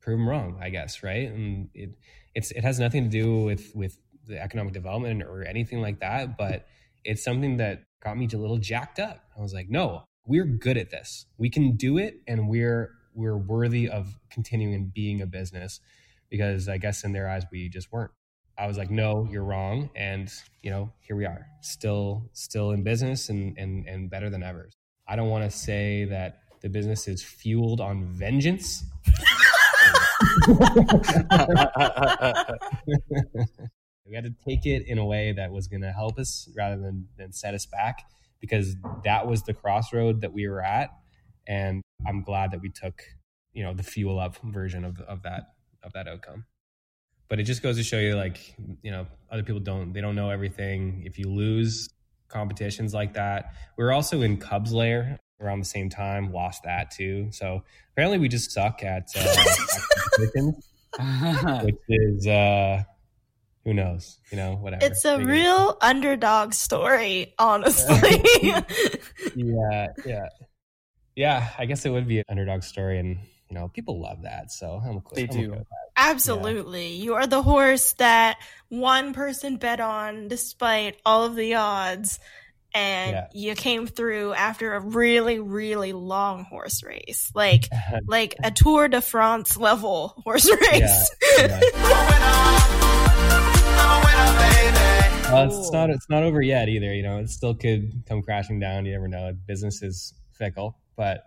prove them wrong, I guess. Right. And it, it's, it has nothing to do with, with the economic development or anything like that. But it's something that got me a little jacked up. I was like, no, we're good at this. We can do it and we're we're worthy of continuing being a business because I guess in their eyes we just weren't. I was like, no, you're wrong. And, you know, here we are, still still in business and and and better than ever. I don't want to say that the business is fueled on vengeance. we had to take it in a way that was going to help us rather than, than set us back because that was the crossroad that we were at. And I'm glad that we took, you know, the fuel up version of, of that, of that outcome. But it just goes to show you like, you know, other people don't, they don't know everything. If you lose competitions like that, we are also in Cubs Lair around the same time, lost that too. So apparently we just suck at, uh, which is, uh, who knows? You know, whatever. It's a real underdog story, honestly. yeah, yeah, yeah. I guess it would be an underdog story, and you know, people love that. So I'm cool. They I'm do. Absolutely. Yeah. You are the horse that one person bet on despite all of the odds and yeah. you came through after a really really long horse race. Like like a tour de france level horse race. Yeah. well, it's not it's not over yet either you know it still could come crashing down you never know. Business is fickle but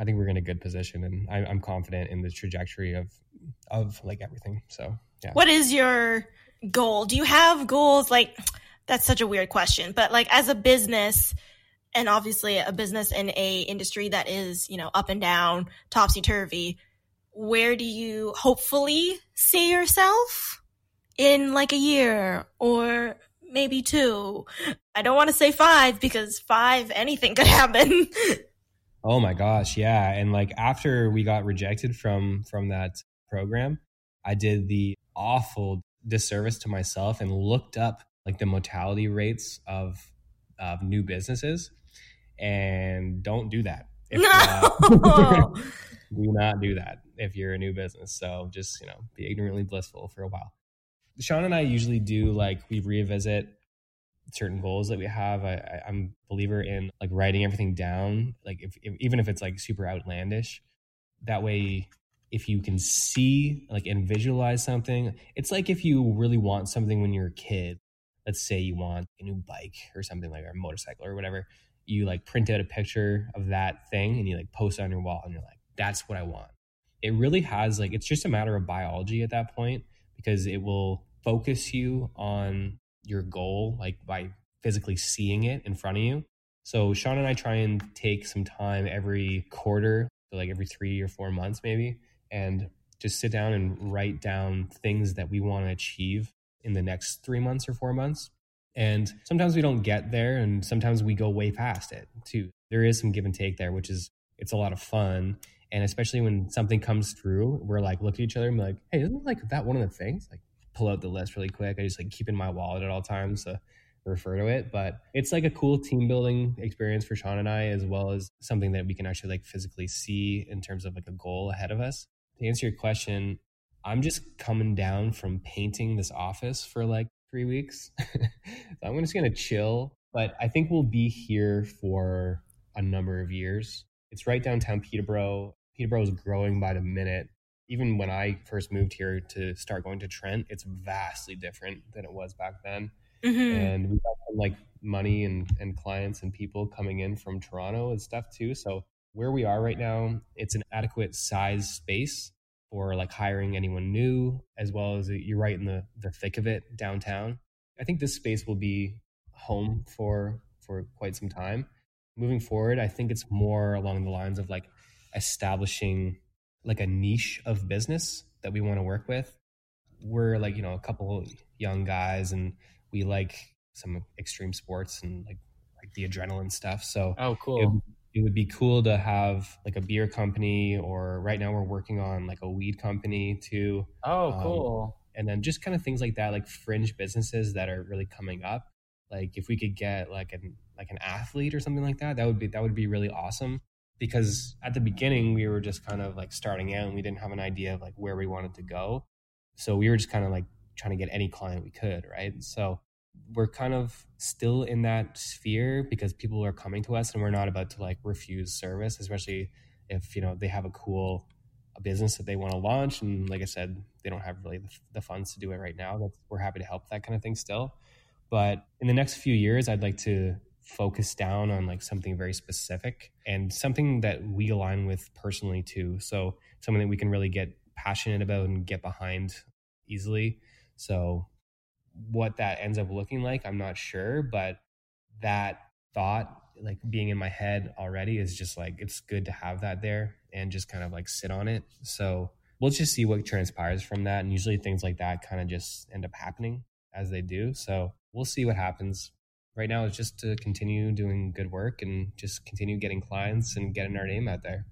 i think we're in a good position and I, i'm confident in the trajectory of of like everything so yeah. What is your goal? Do you have goals? Like that's such a weird question, but like as a business, and obviously a business in a industry that is you know up and down, topsy turvy, where do you hopefully see yourself in like a year or maybe two? I don't want to say five because five anything could happen. oh my gosh, yeah, and like after we got rejected from from that program, I did the awful disservice to myself and looked up like the mortality rates of of new businesses and don't do that. If, no. Uh, do not do that if you're a new business. So just you know be ignorantly blissful for a while. Sean and i usually do like we revisit certain goals that we have. I, am a believer in like writing everything down like if, if even if it's like super outlandish. That way if you can see like and visualize something it's like if you really want something when you're a kid let's say you want a new bike or something like or a motorcycle or whatever you like print out a picture of that thing and you like post it on your wall and you're like that's what i want. It really has like it's just a matter of biology at that point because it will focus you on your goal like by physically seeing it in front of you. So sean and i try and take some time every quarter so like every three or four months maybe and just sit down and write down things that we want to achieve in the next three months or four months. And sometimes we don't get there, and sometimes we go way past it too. There is some give and take there, which is it's a lot of fun. And especially when something comes through, we're like look at each other and be like, "Hey, isn't like that one of the things?" Like pull out the list really quick. I just like keep in my wallet at all times to refer to it. But it's like a cool team building experience for Sean and I, as well as something that we can actually like physically see in terms of like a goal ahead of us. To answer your question, I'm just coming down from painting this office for like three weeks. so I'm just going to chill. But I think we'll be here for a number of years. It's right downtown Peterborough. Peterborough is growing by the minute. Even when I first moved here to start going to Trent, it's vastly different than it was back then. Mm-hmm. And we got some like money and, and clients and people coming in from Toronto and stuff too. So where we are right now, it's an adequate size space or like hiring anyone new, as well as uh, you're right in the, the thick of it downtown. I think this space will be home for for quite some time. Moving forward, I think it's more along the lines of like establishing like a niche of business that we want to work with. We're like, you know, a couple young guys and we like some extreme sports and like like the adrenaline stuff. So Oh cool it would be cool to have like a beer company or right now we're working on like a weed company too oh um, cool. and then just kind of things like that like fringe businesses that are really coming up. Like if we could get like an like an athlete or something like that that would be that would be really awesome because at the beginning we were just kind of like starting out and we didn't have an idea of like where we wanted to go. So we were just kind of like trying to get any client we could right? So we're kind of still in that sphere because people are coming to us and we're not about to like refuse service, especially if, you know, they have a cool a business that they want to launch. And like I said, they don't have really the, the funds to do it right now. That's, we're happy to help that kind of thing still. But in the next few years, I'd like to focus down on like something very specific and something that we align with personally too. So something that we can really get passionate about and get behind easily. So what that ends up looking like, I'm not sure, but that thought like being in my head already is just like it's good to have that there and just kind of like sit on it. So we'll just see what transpires from that. And usually things like that kind of just end up happening as they do. So we'll see what happens. Right now, it's just to continue doing good work and just continue getting clients and getting our name out there.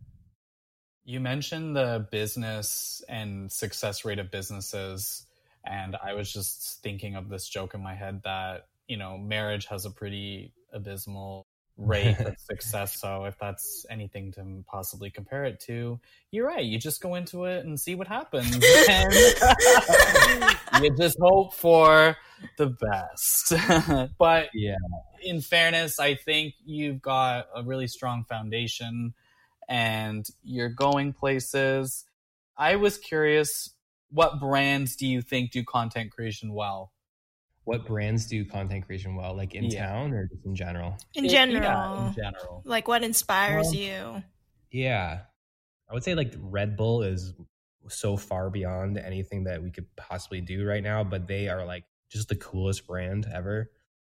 You mentioned the business and success rate of businesses. And I was just thinking of this joke in my head that, you know, marriage has a pretty abysmal rate of success. So if that's anything to possibly compare it to, you're right. You just go into it and see what happens. and you just hope for the best. but yeah, in fairness, I think you've got a really strong foundation and you're going places. I was curious, what brands do you think do content creation well? what brands do content creation well like in yeah. town or just in general? In general. yeah, in general. Like what inspires you? yeah. I would say like red bull is so far beyond anything that we could possibly do right now but they are like just the coolest brand ever.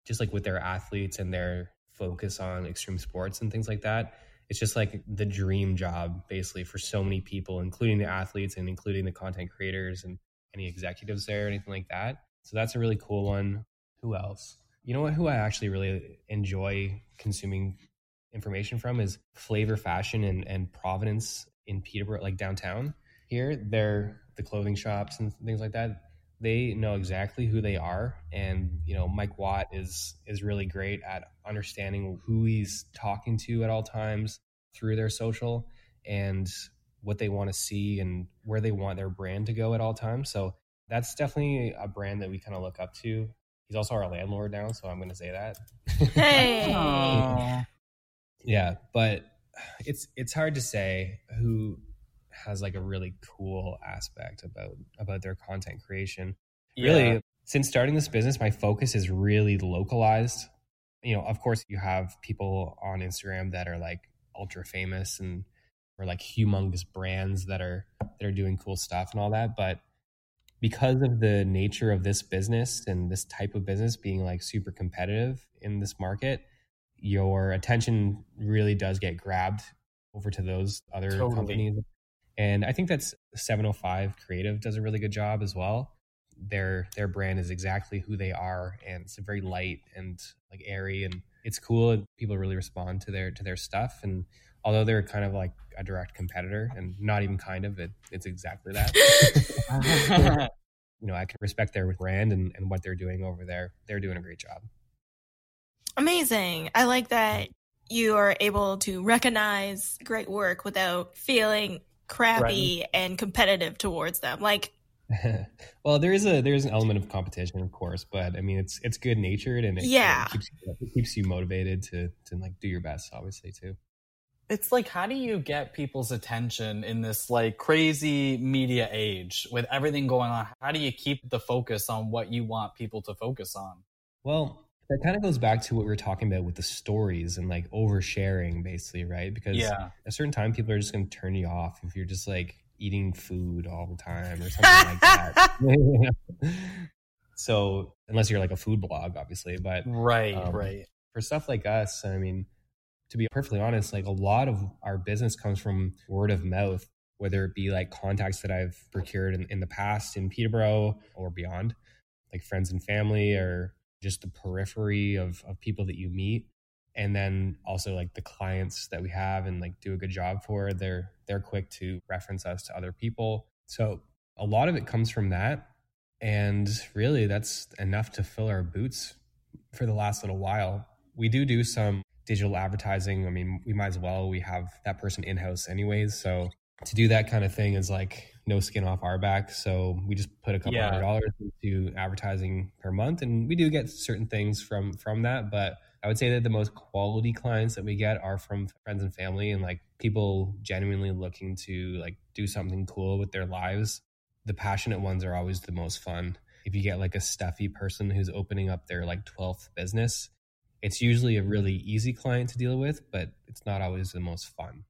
Just like with their athletes and their focus on extreme sports and things like that it's just like the dream job basically for so many people including the athletes and including the content creators and any executives there or anything like that so that's a really cool one. Who else? You know what? Who I actually really enjoy consuming information from is Flavor Fashion and, and Providence in Peterborough, like downtown here. They're the clothing shops and things like that. They know exactly who they are, and you know Mike Watt is is really great at understanding who he's talking to at all times through their social and what they want to see and where they want their brand to go at all times. So that's definitely a brand that we kind of look up to. He's also our landlord now, so I'm going to say that. Hey. yeah, but it's it's hard to say who has like a really cool aspect about about their content creation. Yeah. Really, since starting this business, my focus is really localized. You know, of course, you have people on Instagram that are like ultra famous and or like humongous brands that are that are doing cool stuff and all that, but because of the nature of this business and this type of business being like super competitive in this market, your attention really does get grabbed over to those other totally. companies. And I think that's 705 Creative does a really good job as well. Their their brand is exactly who they are and it's very light and like airy and it's cool. and People really respond to their to their stuff and although they're kind of like a direct competitor and not even kind of it it's exactly that you know i can respect their brand and, and what they're doing over there they're doing a great job amazing i like that you are able to recognize great work without feeling crappy right. and competitive towards them. Like well there is a there's an element of competition of course but i mean it's it's good natured and it, yeah. it keeps, it keeps you motivated to to like do your best obviously too. It's like how do you get people's attention in this like crazy media age with everything going on? How do you keep the focus on what you want people to focus on? Well that kind of goes back to what we were talking about with the stories and like oversharing basically right? Because yeah. at a certain time people are just going to turn you off if you're just like eating food all the time or something like that. So unless you're like a food blog obviously but right um, right. for stuff like us i mean to be perfectly honest, like a lot of our business comes from word of mouth, whether it be like contacts that I've procured in, in the past in Peterborough or beyond, like friends and family or just the periphery of, of people that you meet. And then also like the clients that we have and like do a good job for, they're they're quick to reference us to other people. So a lot of it comes from that. And really that's enough to fill our boots for the last little while. We do do some digital advertising, I mean, we might as well. We have that person in house anyways. So to do that kind of thing is like no skin off our back. So we just put a couple Yeah. hundred dollars into advertising per month, and we do get certain things from from that. But I would say that the most quality clients that we get are from friends and family, and like people genuinely looking to like do something cool with their lives. The passionate ones are always the most fun. If you get like a stuffy person who's opening up their like twelfth business, it's usually a really easy client to deal with, but it's not always the most fun.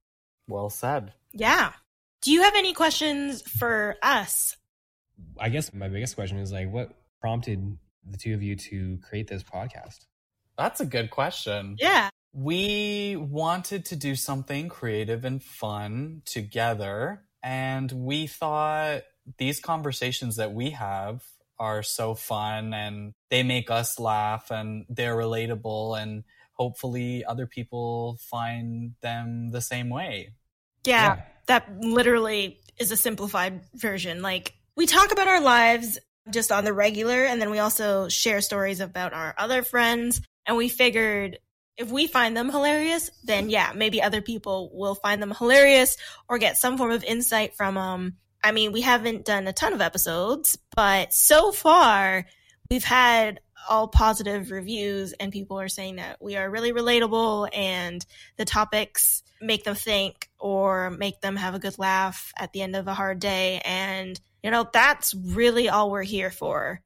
Well said. Yeah. Do you have any questions for us? I guess my biggest question is like, what prompted the two of you to create this podcast? That's a good question. Yeah. We wanted to do something creative and fun together. And we thought these conversations that we have are so fun and they make us laugh and they're relatable. And hopefully, other people find them the same way. Yeah. That literally is a simplified version. Like, we talk about our lives just on the regular, and then we also share stories about our other friends. And we figured if we find them hilarious, then yeah, maybe other people will find them hilarious or get some form of insight from them. I mean, we haven't done a ton of episodes, but so far we've had all positive reviews and people are saying that we are really relatable and the topics make them think or make them have a good laugh at the end of a hard day and you know that's really all we're here for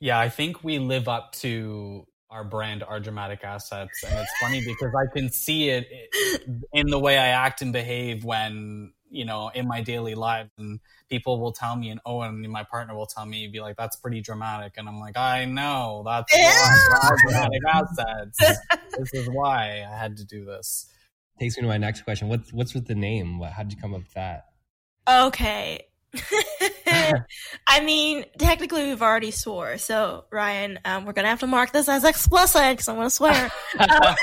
Yeah, I think we live up to our brand, our dramatic assets. And it's funny because I can see it in the way I act and behave when, you know, in my daily life. And people will tell me, and oh, and my partner will tell me, be like, that's pretty dramatic. And I'm like, I know, that's why dramatic assets. this is why I had to do this. Takes me to my next question. What's what's with the name? What, how did you come up with that? okay i mean technically we've already swore so ryan um, we're gonna have to mark this as explicit because i'm gonna swear Um,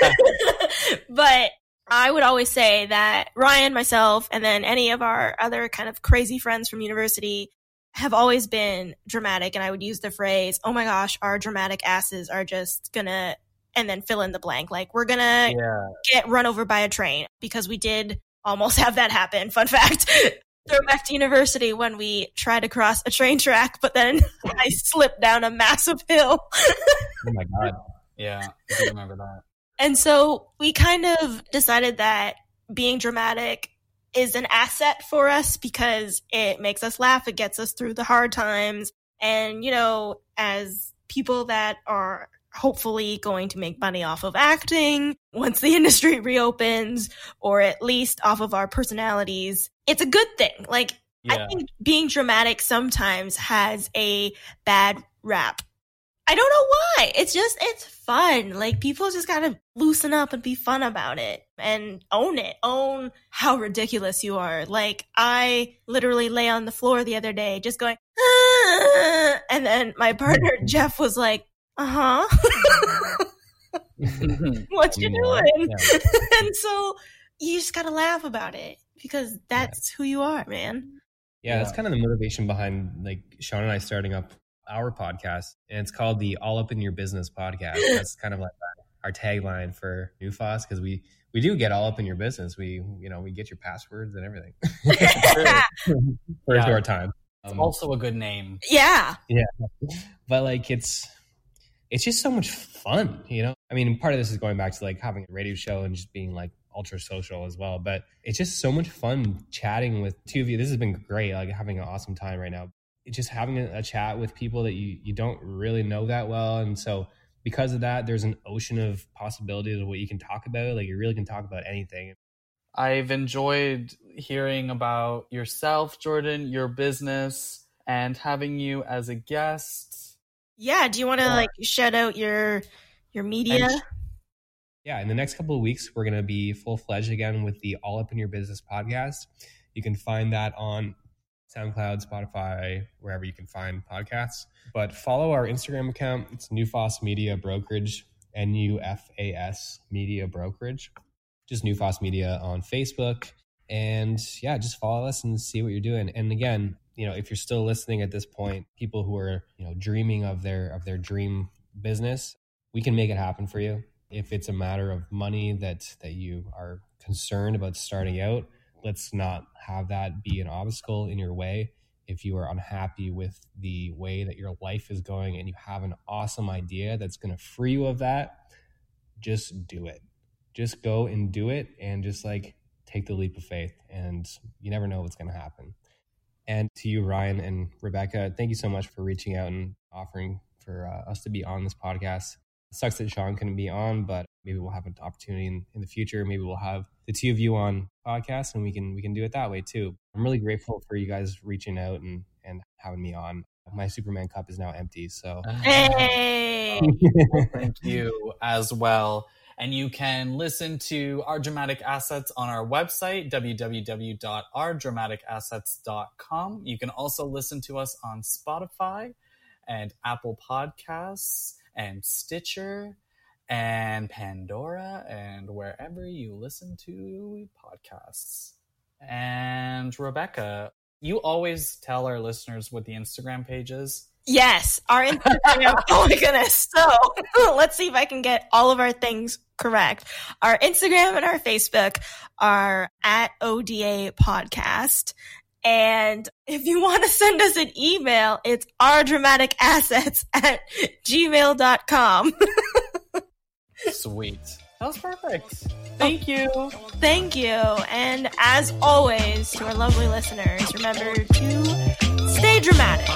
but I would always say that Ryan, myself, and then any of our other kind of crazy friends from university have always been dramatic. And I would use the phrase, oh my gosh, our dramatic asses are just gonna, and then fill in the blank. Like, we're gonna Yeah. get run over by a train because we did almost have that happen. Fun fact. Throwback to university when we tried to cross a train track, but then I slipped down a massive hill. Oh my god. Yeah. I remember that. And so we kind of decided that being dramatic is an asset for us because it makes us laugh, it gets us through the hard times. And, you know, as people that are hopefully going to make money off of acting once the industry reopens, or at least off of our personalities, it's a good thing. Like, Yeah. I think being dramatic sometimes has a bad rap. I don't know why. It's just it's fun. Like people just gotta loosen up and be fun about it and own it. Own how ridiculous you are. Like I literally lay on the floor the other day just going, "Ah," and then my partner Jeff was like, "Uh huh, what you doing?" Yeah. and so you just gotta laugh about it because that's who you are, man. Yeah, that's kind of the motivation behind like Sean and I starting up our podcast, and it's called the All Up in Your Business podcast. That's kind of like our tagline for Nufas because we we do get all up in your business. We you know we get your passwords and everything for Yeah. a short time. It's Um, also a good name. Yeah. Yeah, but like it's it's just so much fun, you know. I mean, part of this is going back to like having a radio show and just being like ultra social as well. But it's just so much fun chatting with two of you. This has been great, like having an awesome time right now. It's just having a, a chat with people that you you don't really know that well, and so because of that, there's an ocean of possibilities of what you can talk about. Like you really can talk about anything. I've enjoyed hearing about yourself, Jordan, your business, and having you as a guest. yeah. Do you want to Yeah. like shout out your your media? And- yeah, in the next couple of weeks, we're going to be full fledged again with the All Up in Your Business podcast. You can find that on SoundCloud, Spotify, wherever you can find podcasts. But follow our Instagram account. It's Nufas Media Brokerage, N U F A S Media Brokerage. Just Nufas Media on Facebook. And yeah, just follow us and see what you're doing. And again, you know, if you're still listening at this point, people who are, you know, dreaming of their of their dream business, we can make it happen for you. If it's a matter of money that that you are concerned about starting out, let's not have that be an obstacle in your way. If you are unhappy with the way that your life is going and you have an awesome idea that's going to free you of that, just do it. Just go and do it and just like take the leap of faith. And you never know what's going to happen. And to you, Ryan and Rebecca, thank you so much for reaching out and offering for uh, us to be on this podcast. It sucks that Sean couldn't be on, but maybe we'll have an opportunity in, in the future. Maybe we'll have the two of you on podcast and we can we can do it that way too. I'm really grateful for you guys reaching out and and having me on. My Superman cup is now empty, so hey, well, thank you as well. And you can listen to our dramatic assets on our website, www.ourdramaticassets.com. You can also listen to us on Spotify and Apple Podcasts and Stitcher and Pandora and wherever you listen to podcasts. And Rebecca, you always tell our listeners what the Instagram page is. Yes, our Instagram. oh my goodness. So let's see if I can get all of our things correct. Our Instagram and our Facebook are at ODA podcast. And if you want to send us an email, it's our dramatic assets at gmail.com. Sweet. That was perfect. Thank you. Thank you. And as always, to our lovely listeners, remember to stay dramatic.